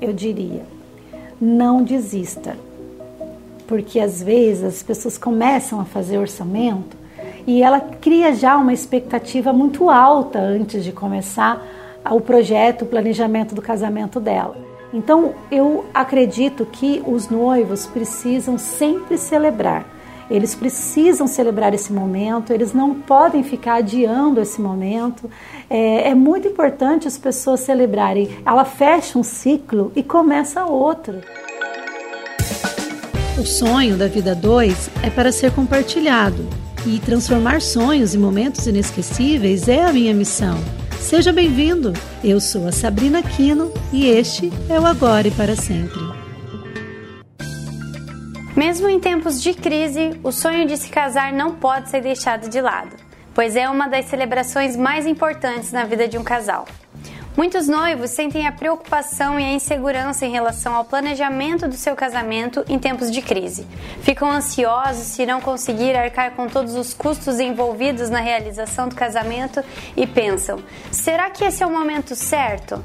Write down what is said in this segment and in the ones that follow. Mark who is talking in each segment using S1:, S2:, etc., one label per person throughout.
S1: eu diria: não desista. Porque às vezes as pessoas começam a fazer orçamento e ela cria já uma expectativa muito alta antes de começar o projeto, o planejamento do casamento dela. Então, eu acredito que os noivos precisam sempre celebrar. Eles precisam celebrar esse momento, eles não podem ficar adiando esse momento. É, é, muito importante as pessoas celebrarem. Ela fecha um ciclo e começa outro.
S2: O sonho da vida 2 é para ser compartilhado. E transformar sonhos em momentos inesquecíveis é a minha missão. Seja bem-vindo! Eu sou a Sabrina Quino e este é o Agora e para Sempre.
S3: Mesmo em tempos de crise, o sonho de se casar não pode ser deixado de lado, pois é uma das celebrações mais importantes na vida de um casal. Muitos noivos sentem a preocupação e a insegurança em relação ao planejamento do seu casamento em tempos de crise. Ficam ansiosos se não conseguir arcar com todos os custos envolvidos na realização do casamento e pensam: será que esse é o momento certo?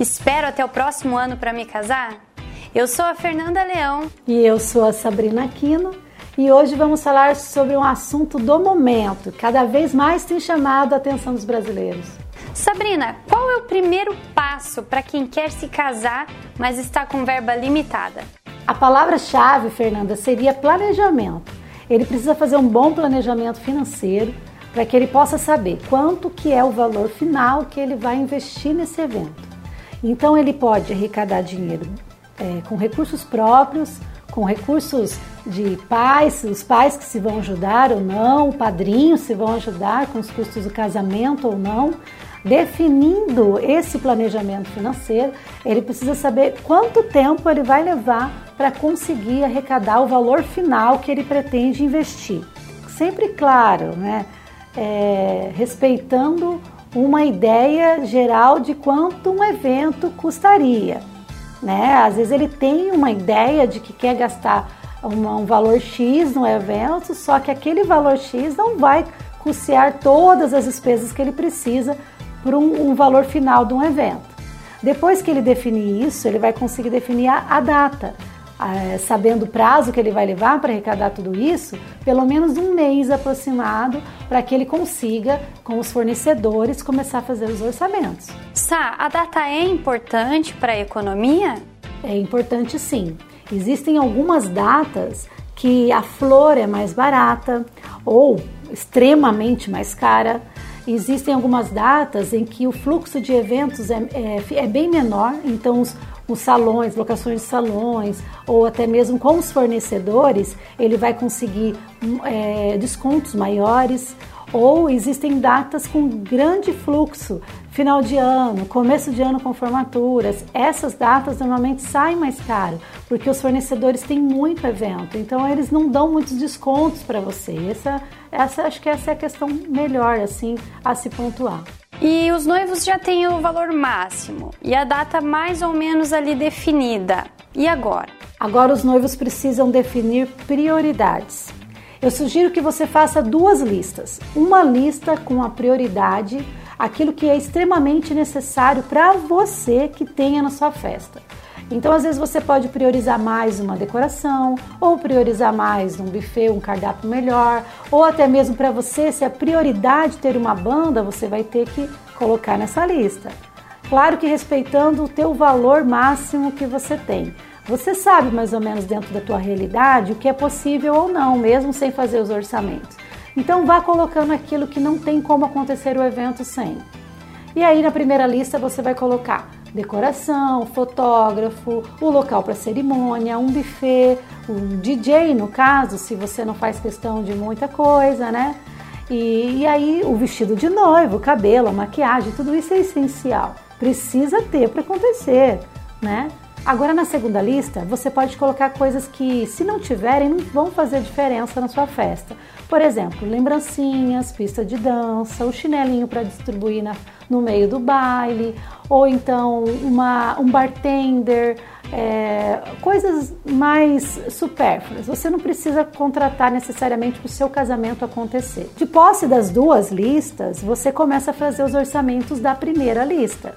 S3: Espero até o próximo ano para me casar? Eu sou a Fernanda Leão.
S1: E eu sou a Sabrina Aquino. E hoje vamos falar sobre um assunto do momento, cada vez mais tem chamado a atenção dos brasileiros.
S3: Sabrina, qual é o primeiro passo para quem quer se casar, mas está com verba limitada?
S1: A palavra-chave, Fernanda, seria planejamento. Ele precisa fazer um bom planejamento financeiro para que ele possa saber quanto que é o valor final que ele vai investir nesse evento. Então ele pode arrecadar dinheiro é, com recursos próprios, com recursos de pais, os pais que se vão ajudar ou não, padrinhos se vão ajudar com os custos do casamento ou não. Definindo esse planejamento financeiro, ele precisa saber quanto tempo ele vai levar para conseguir arrecadar o valor final que ele pretende investir. Sempre claro, né? É, respeitando uma ideia geral de quanto um evento custaria. Né? Às vezes ele tem uma ideia de que quer gastar um, valor X no evento, só que aquele valor X não vai custear todas as despesas que ele precisa por um, um valor final de um evento. Depois que ele definir isso, ele vai conseguir definir a, a data, a, sabendo o prazo que ele vai levar para arrecadar tudo isso, pelo menos um mês aproximado, para que ele consiga, com os fornecedores, começar a fazer os orçamentos.
S3: Sá, a data é importante para a economia?
S1: É importante sim. Existem algumas datas que a flor é mais barata ou extremamente mais cara Existem algumas datas em que o fluxo de eventos é, é, é bem menor, então os, os salões, locações de salões, ou até mesmo com os fornecedores, ele vai conseguir é, descontos maiores ou existem datas com grande fluxo, final de ano, começo de ano com formaturas. Essas datas normalmente saem mais caro, porque os fornecedores têm muito evento, então eles não dão muitos descontos para você. Essa, essa acho que essa é a questão melhor assim a se pontuar.
S3: E os noivos já têm o valor máximo e a data mais ou menos ali definida. E agora?
S1: Agora os noivos precisam definir prioridades. Eu sugiro que você faça duas listas. Uma lista com a prioridade, aquilo que é extremamente necessário para você que tenha na sua festa. Então, às vezes, você pode priorizar mais uma decoração, ou priorizar mais um buffet, um cardápio melhor, ou até mesmo para você, se a prioridade ter uma banda, você vai ter que colocar nessa lista. Claro que respeitando o teu valor máximo que você tem. Você sabe mais ou menos dentro da tua realidade o que é possível ou não, mesmo sem fazer os orçamentos. Então vá colocando aquilo que não tem como acontecer o evento sem. E aí na primeira lista você vai colocar decoração, fotógrafo, o local para cerimônia, um buffet, um DJ no caso, se você não faz questão de muita coisa, né? E, e aí o vestido de noivo, o cabelo, a maquiagem, tudo isso é essencial. Precisa ter para acontecer, né? Agora na segunda lista, você pode colocar coisas que, se não tiverem, não vão fazer diferença na sua festa. Por exemplo, lembrancinhas, pista de dança, o chinelinho para distribuir na, no meio do baile, ou então uma, um bartender, é, coisas mais supérfluas. Você não precisa contratar necessariamente para o seu casamento acontecer. De posse das duas listas, você começa a fazer os orçamentos da primeira lista.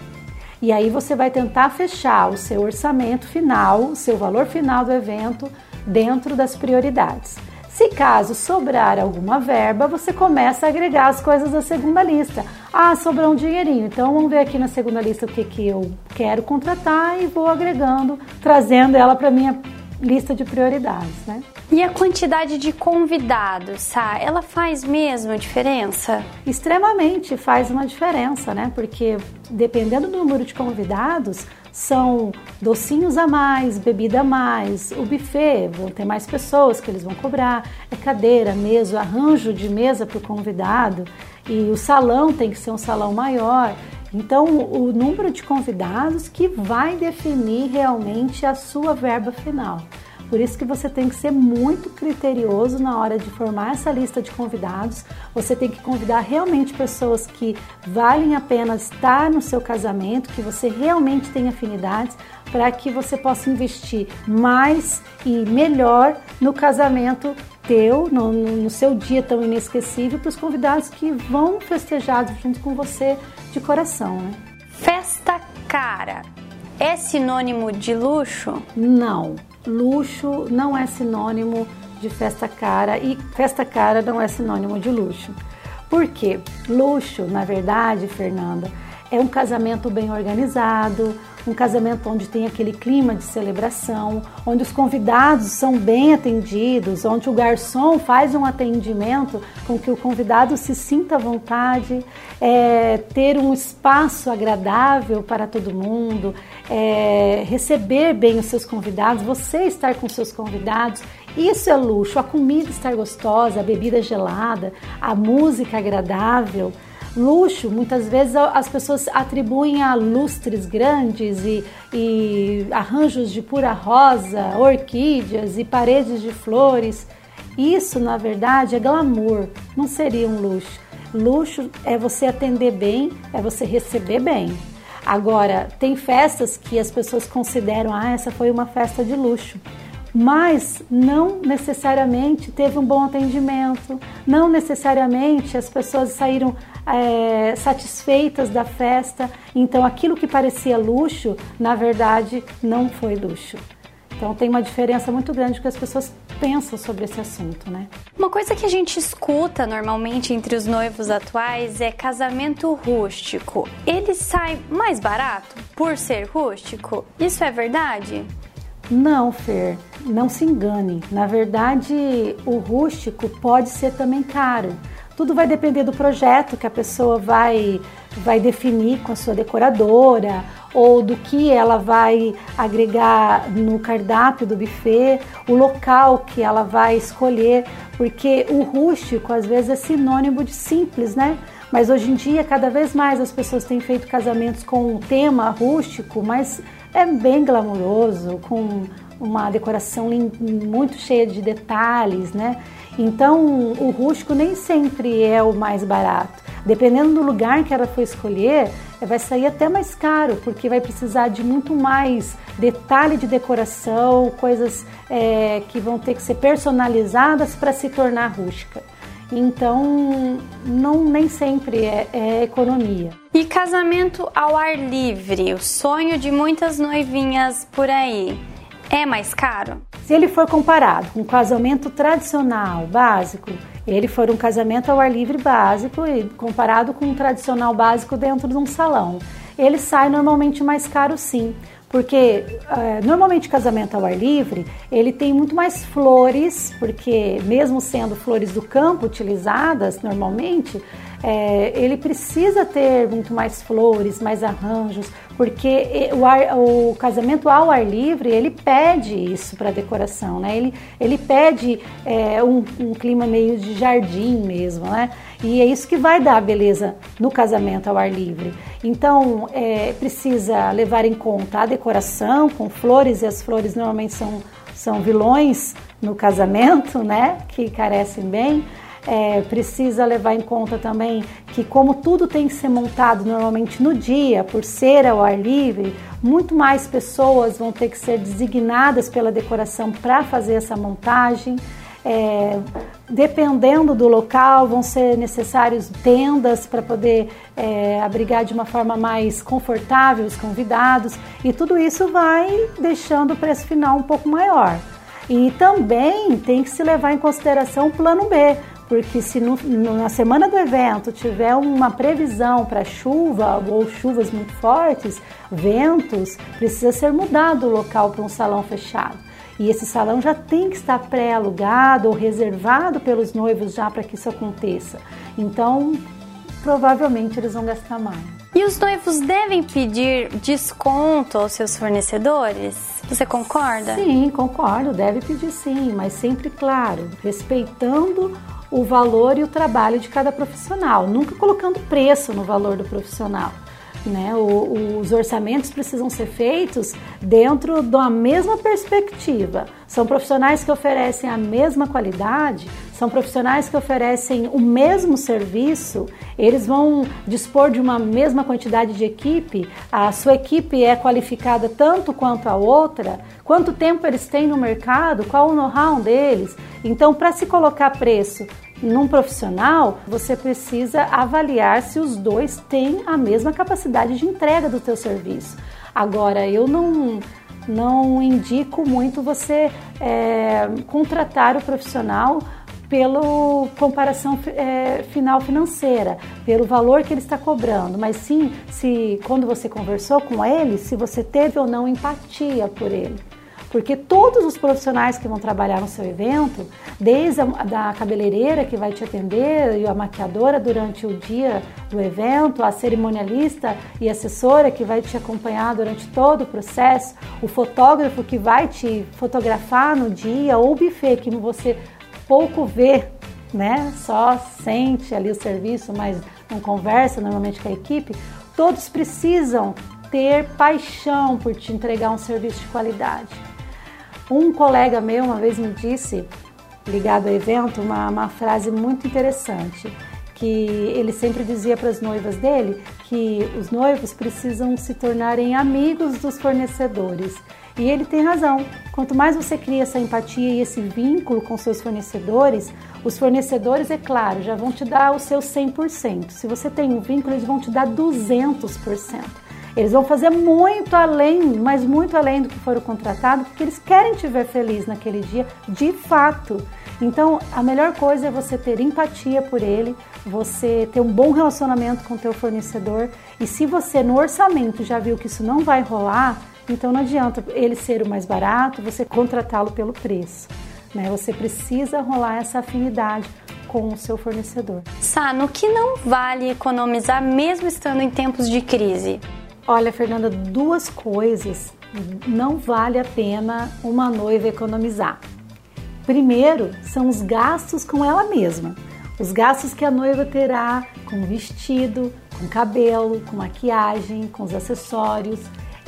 S1: E aí você vai tentar fechar o seu orçamento final, o seu valor final do evento dentro das prioridades. Se caso sobrar alguma verba, você começa a agregar as coisas da segunda lista. Ah, sobrou um dinheirinho, então vamos ver aqui na segunda lista o que, que eu quero contratar e vou agregando, trazendo ela para minha lista de prioridades, né?
S3: E a quantidade de convidados, Sá, ela faz mesmo diferença?
S1: Extremamente faz uma diferença, né? Porque dependendo do número de convidados, são docinhos a mais, bebida a mais, o buffet, vão ter mais pessoas que eles vão cobrar, é cadeira, mesa, arranjo de mesa para o convidado e o salão tem que ser um salão maior. Então, o número de convidados que vai definir realmente a sua verba final. Por isso que você tem que ser muito criterioso na hora de formar essa lista de convidados. Você tem que convidar realmente pessoas que valem a pena estar no seu casamento, que você realmente tem afinidades, para que você possa investir mais e melhor no casamento teu, no, no seu dia tão inesquecível, para os convidados que vão festejar junto com você de coração. Né?
S3: Festa cara é sinônimo de luxo?
S1: Não luxo não é sinônimo de festa cara e festa cara não é sinônimo de luxo. Por quê? Luxo, na verdade, Fernanda, é um casamento bem organizado, um casamento onde tem aquele clima de celebração, onde os convidados são bem atendidos, onde o garçom faz um atendimento com que o convidado se sinta à vontade, é, ter um espaço agradável para todo mundo, é, receber bem os seus convidados, você estar com seus convidados. Isso é luxo, a comida estar gostosa, a bebida gelada, a música agradável. Luxo, muitas vezes as pessoas atribuem a lustres grandes e, e arranjos de pura rosa, orquídeas e paredes de flores. Isso, na verdade, é glamour, não seria um luxo. Luxo é você atender bem, é você receber bem. Agora, tem festas que as pessoas consideram, ah, essa foi uma festa de luxo mas não necessariamente teve um bom atendimento, não necessariamente as pessoas saíram é, satisfeitas da festa, então aquilo que parecia luxo, na verdade, não foi luxo. Então tem uma diferença muito grande que as pessoas pensam sobre esse assunto, né?
S3: Uma coisa que a gente escuta normalmente entre os noivos atuais é casamento rústico. Ele sai mais barato por ser rústico? Isso é verdade?
S1: Não, Fer, não se engane. Na verdade, o rústico pode ser também caro. Tudo vai depender do projeto que a pessoa vai, vai definir com a sua decoradora ou do que ela vai agregar no cardápio do buffet, o local que ela vai escolher, porque o rústico às vezes é sinônimo de simples, né? Mas hoje em dia, cada vez mais as pessoas têm feito casamentos com um tema rústico, mas é bem glamouroso, com uma decoração muito cheia de detalhes, né? Então, o rústico nem sempre é o mais barato. Dependendo do lugar que ela for escolher, vai sair até mais caro, porque vai precisar de muito mais detalhe de decoração, coisas é, que vão ter que ser personalizadas para se tornar rústica. Então, não nem sempre é, é, economia.
S3: E casamento ao ar livre, o sonho de muitas noivinhas por aí, é mais caro?
S1: Se ele for comparado com um casamento tradicional, básico, ele for um casamento ao ar livre básico e comparado com um tradicional básico dentro de um salão, ele sai normalmente mais caro sim porque uh, normalmente casamento ao ar livre ele tem muito mais flores, porque mesmo sendo flores do campo utilizadas normalmente, é, ele precisa ter muito mais flores, mais arranjos, porque o, ar, o casamento ao ar livre ele pede isso para decoração, né? Ele, ele pede é, um, um clima meio de jardim mesmo, né? E é isso que vai dar beleza no casamento ao ar livre. Então, é, precisa levar em conta a decoração com flores, e as flores normalmente são, são vilões no casamento, né? Que carecem bem. É, precisa levar em conta também que, como tudo tem que ser montado normalmente no dia, por ser ao ar livre, muito mais pessoas vão ter que ser designadas pela decoração para fazer essa montagem. É, Dependendo do local, vão ser necessários tendas para poder é, abrigar de uma forma mais confortável os convidados, e tudo isso vai deixando o preço final um pouco maior. E também tem que se levar em consideração o plano B, porque se no, na semana do evento tiver uma previsão para chuva ou chuvas muito fortes, ventos, precisa ser mudado o local para um salão fechado. E esse salão já tem que estar pré-alugado ou reservado pelos noivos já para que isso aconteça. Então, provavelmente eles vão gastar mais.
S3: E os noivos devem pedir desconto aos seus fornecedores? Você concorda?
S1: Sim, concordo, deve pedir sim, mas sempre claro, respeitando o valor e o trabalho de cada profissional, nunca colocando preço no valor do profissional. Né? O, os orçamentos precisam ser feitos dentro da mesma perspectiva. São profissionais que oferecem a mesma qualidade, são profissionais que oferecem o mesmo serviço, eles vão dispor de uma mesma quantidade de equipe, a sua equipe é qualificada tanto quanto a outra, quanto tempo eles têm no mercado, qual o know-how deles. Então, para se colocar preço num profissional, você precisa avaliar se os dois têm a mesma capacidade de entrega do teu serviço. Agora, eu não não indico muito você é, contratar o profissional pela comparação é, final financeira, pelo valor que ele está cobrando, mas sim se quando você conversou com ele, se você teve ou não empatia por ele porque todos os profissionais que vão trabalhar no seu evento, desde a da cabeleireira que vai te atender e a maquiadora durante o dia do evento, a cerimonialista e assessora que vai te acompanhar durante todo o processo, o fotógrafo que vai te fotografar no dia, ou o buffet que você pouco vê, né? Só sente ali o serviço, mas não conversa normalmente com a equipe. Todos precisam ter paixão por te entregar um serviço de qualidade. Um colega meu uma vez me disse, ligado ao evento, uma, uma frase muito interessante, que ele sempre dizia para as noivas dele que os noivos precisam se tornarem amigos dos fornecedores. E ele tem razão. Quanto mais você cria essa empatia e esse vínculo com seus fornecedores, os fornecedores, é claro, já vão te dar o seu 100%. Se você tem um vínculo, eles vão te dar 200%. Eles vão fazer muito além, mas muito além do que foram contratados, porque eles querem te ver feliz naquele dia, de fato. Então, a melhor coisa é você ter empatia por ele, você ter um bom relacionamento com o teu fornecedor. E se você no orçamento já viu que isso não vai rolar, então não adianta ele ser o mais barato, você contratá-lo pelo preço. Né? Você precisa rolar essa afinidade com o seu fornecedor.
S3: Sá, no que não vale economizar mesmo estando em tempos de crise?
S1: Olha, Fernanda, duas coisas não vale a pena uma noiva economizar. Primeiro, são os gastos com ela mesma. Os gastos que a noiva terá com vestido, com cabelo, com maquiagem, com os acessórios.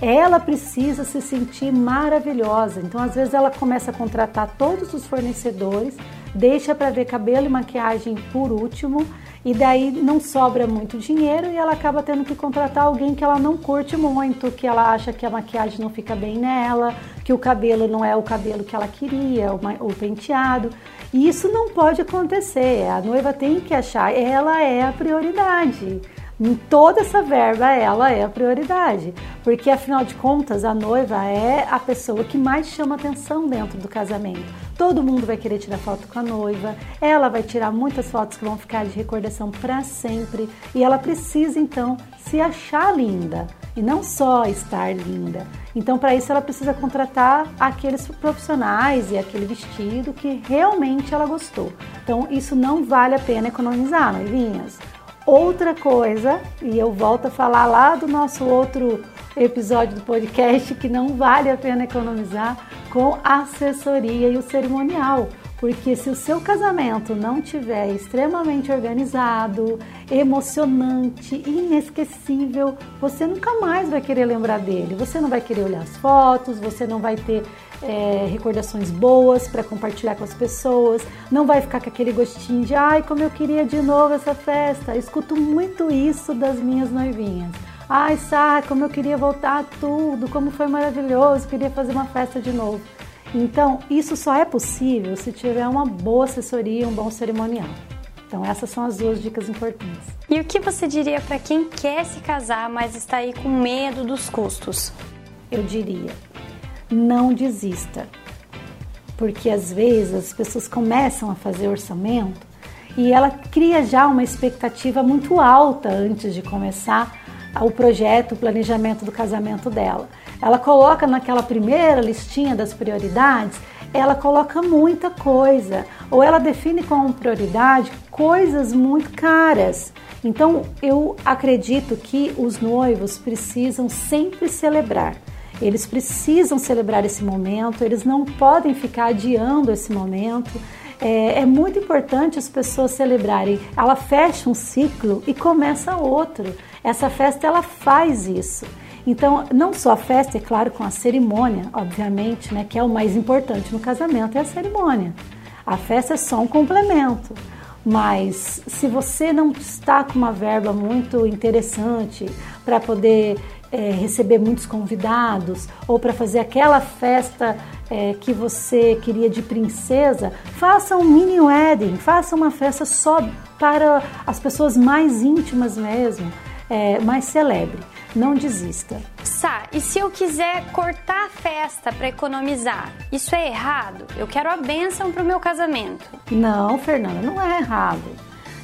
S1: Ela precisa se sentir maravilhosa. Então, às vezes, ela começa a contratar todos os fornecedores, deixa para ver cabelo e maquiagem por último e daí não sobra muito dinheiro e ela acaba tendo que contratar alguém que ela não curte muito, que ela acha que a maquiagem não fica bem nela, que o cabelo não é o cabelo que ela queria, o penteado. E isso não pode acontecer. A noiva tem que achar, ela é a prioridade. Em toda essa verba, ela é a prioridade, porque afinal de contas, a noiva é a pessoa que mais chama atenção dentro do casamento. Todo mundo vai querer tirar foto com a noiva, ela vai tirar muitas fotos que vão ficar de recordação para sempre e ela precisa então se achar linda e não só estar linda. Então, para isso, ela precisa contratar aqueles profissionais e aquele vestido que realmente ela gostou. Então, isso não vale a pena economizar, noivinhas. Outra coisa, e eu volto a falar lá do nosso outro episódio do podcast, que não vale a pena economizar com assessoria e o cerimonial. Porque se o seu casamento não tiver extremamente organizado, emocionante, inesquecível, você nunca mais vai querer lembrar dele. Você não vai querer olhar as fotos, você não vai ter é, recordações boas para compartilhar com as pessoas, não vai ficar com aquele gostinho de ai, como eu queria de novo essa festa. Eu escuto muito isso das minhas noivinhas. Ai, Sá, como eu queria voltar a tudo, como foi maravilhoso, queria fazer uma festa de novo. Então, isso só é possível se tiver uma boa assessoria, um bom cerimonial. Então, essas são as duas dicas importantes.
S3: E o que você diria para quem quer se casar, mas está aí com medo dos custos?
S1: Eu diria: não desista. Porque às vezes as pessoas começam a fazer orçamento e ela cria já uma expectativa muito alta antes de começar o projeto, o planejamento do casamento dela. Ela coloca naquela primeira listinha das prioridades, ela coloca muita coisa, ou ela define como prioridade coisas muito caras. Então, eu acredito que os noivos precisam sempre celebrar. Eles precisam celebrar esse momento, eles não podem ficar adiando esse momento. É, é, muito importante as pessoas celebrarem. Ela fecha um ciclo e começa outro. Essa festa ela faz isso. Então, não só a festa, é claro, com a cerimônia, obviamente, né, que é o mais importante no casamento, é a cerimônia. A festa é só um complemento. Mas se você não está com uma verba muito interessante para poder é, receber muitos convidados ou para fazer aquela festa é, que você queria de princesa, faça um mini wedding, faça uma festa só para as pessoas mais íntimas mesmo, é, mas celebre, não desista.
S3: Sá, e se eu quiser cortar a festa para economizar, isso é errado? Eu quero a bênção para o meu casamento.
S1: Não, Fernanda, não é errado.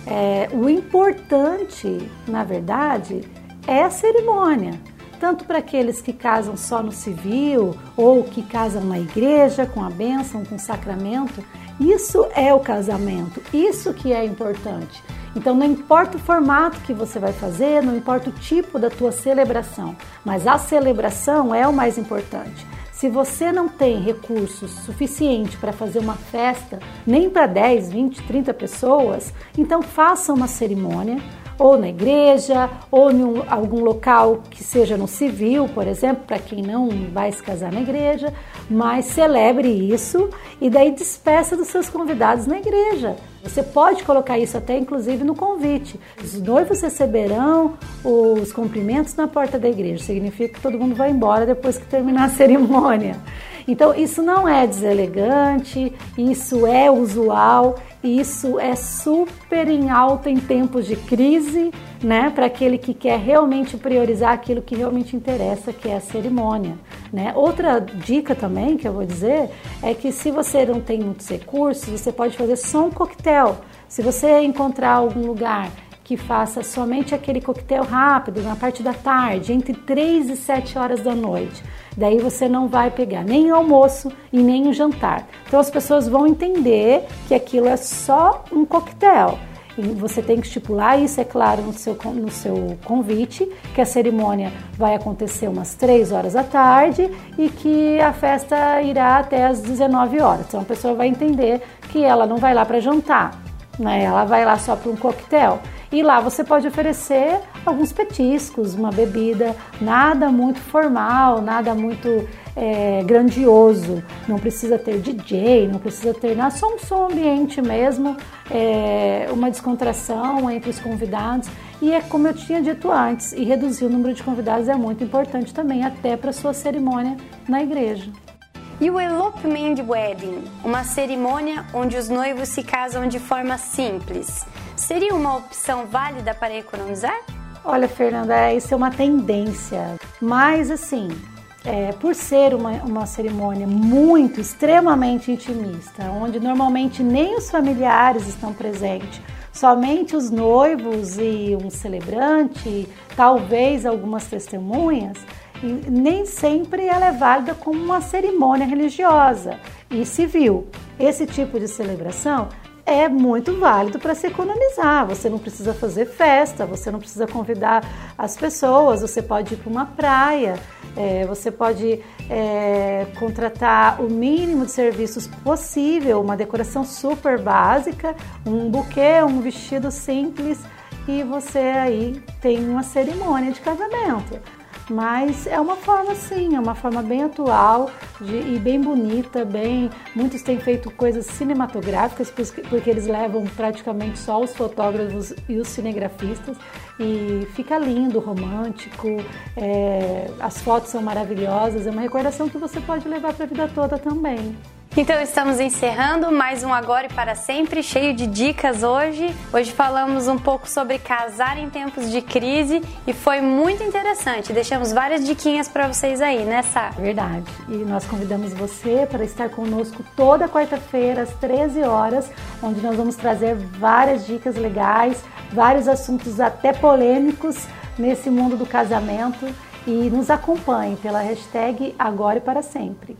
S1: É, o importante, na verdade, é a cerimônia tanto para aqueles que casam só no civil ou que casam na igreja com a bênção, com o sacramento. Isso é o casamento, isso que é importante. Então não importa o formato que você vai fazer, não importa o tipo da tua celebração, mas a celebração é o mais importante. Se você não tem recursos suficientes para fazer uma festa, nem para 10, 20, 30 pessoas, então faça uma cerimônia ou na igreja, ou em algum local que seja no civil, por exemplo, para quem não vai se casar na igreja, mas celebre isso e daí despeça dos seus convidados na igreja. Você pode colocar isso até inclusive no convite. Os noivos receberão os cumprimentos na porta da igreja. Significa que todo mundo vai embora depois que terminar a cerimônia. Então, isso não é deselegante, isso é usual, isso é super em alta em tempos de crise, né? Para aquele que quer realmente priorizar aquilo que realmente interessa, que é a cerimônia, né? Outra dica também que eu vou dizer é que se você não tem muitos recursos, você pode fazer só um coquetel. Se você encontrar algum lugar que faça somente aquele coquetel rápido na parte da tarde, entre 3 e 7 horas da noite. Daí você não vai pegar nem o almoço e nem o jantar. Então as pessoas vão entender que aquilo é só um coquetel. E você tem que estipular isso, é claro, no seu, no seu convite, que a cerimônia vai acontecer umas 3 horas da tarde e que a festa irá até as 19 horas. Então a pessoa vai entender que ela não vai lá para jantar, né? ela vai lá só para um coquetel. E lá você pode oferecer alguns petiscos, uma bebida, nada muito formal, nada muito é, grandioso. Não precisa ter DJ, não precisa ter nada, só um som ambiente mesmo, é, uma descontração entre os convidados. E é como eu tinha dito antes, e reduzir o número de convidados é muito importante também, até para sua cerimônia na igreja.
S3: E o elopement wedding, uma cerimônia onde os noivos se casam de forma simples, seria uma opção válida para economizar?
S1: Olha, Fernanda, isso é uma tendência, mas assim, é, por ser uma, uma cerimônia muito, extremamente intimista, onde normalmente nem os familiares estão presentes, somente os noivos e um celebrante, talvez algumas testemunhas, nem sempre ela é válida como uma cerimônia religiosa e civil. Esse tipo de celebração é muito válido para se economizar. Você não precisa fazer festa, você não precisa convidar as pessoas, você pode ir para uma praia, é, você pode é, contratar o mínimo de serviços possível, uma decoração super básica, um buquê, um vestido simples e você aí tem uma cerimônia de casamento. Mas é uma forma sim, é uma forma bem atual de, e bem bonita, bem. Muitos têm feito coisas cinematográficas porque, eles levam praticamente só os fotógrafos e os cinegrafistas e fica lindo, romântico. É, as fotos são maravilhosas, é uma recordação que você pode levar para a vida toda também.
S3: Então estamos encerrando mais um Agora e para Sempre, cheio de dicas hoje. Hoje falamos um pouco sobre casar em tempos de crise e foi muito interessante. Deixamos várias diquinhas para vocês aí, né, Sá?
S1: Verdade. E nós convidamos você para estar conosco toda quarta-feira às 13 horas, onde nós vamos trazer várias dicas legais, vários assuntos até polêmicos nesse mundo do casamento. E nos acompanhe pela hashtag Agora e para Sempre.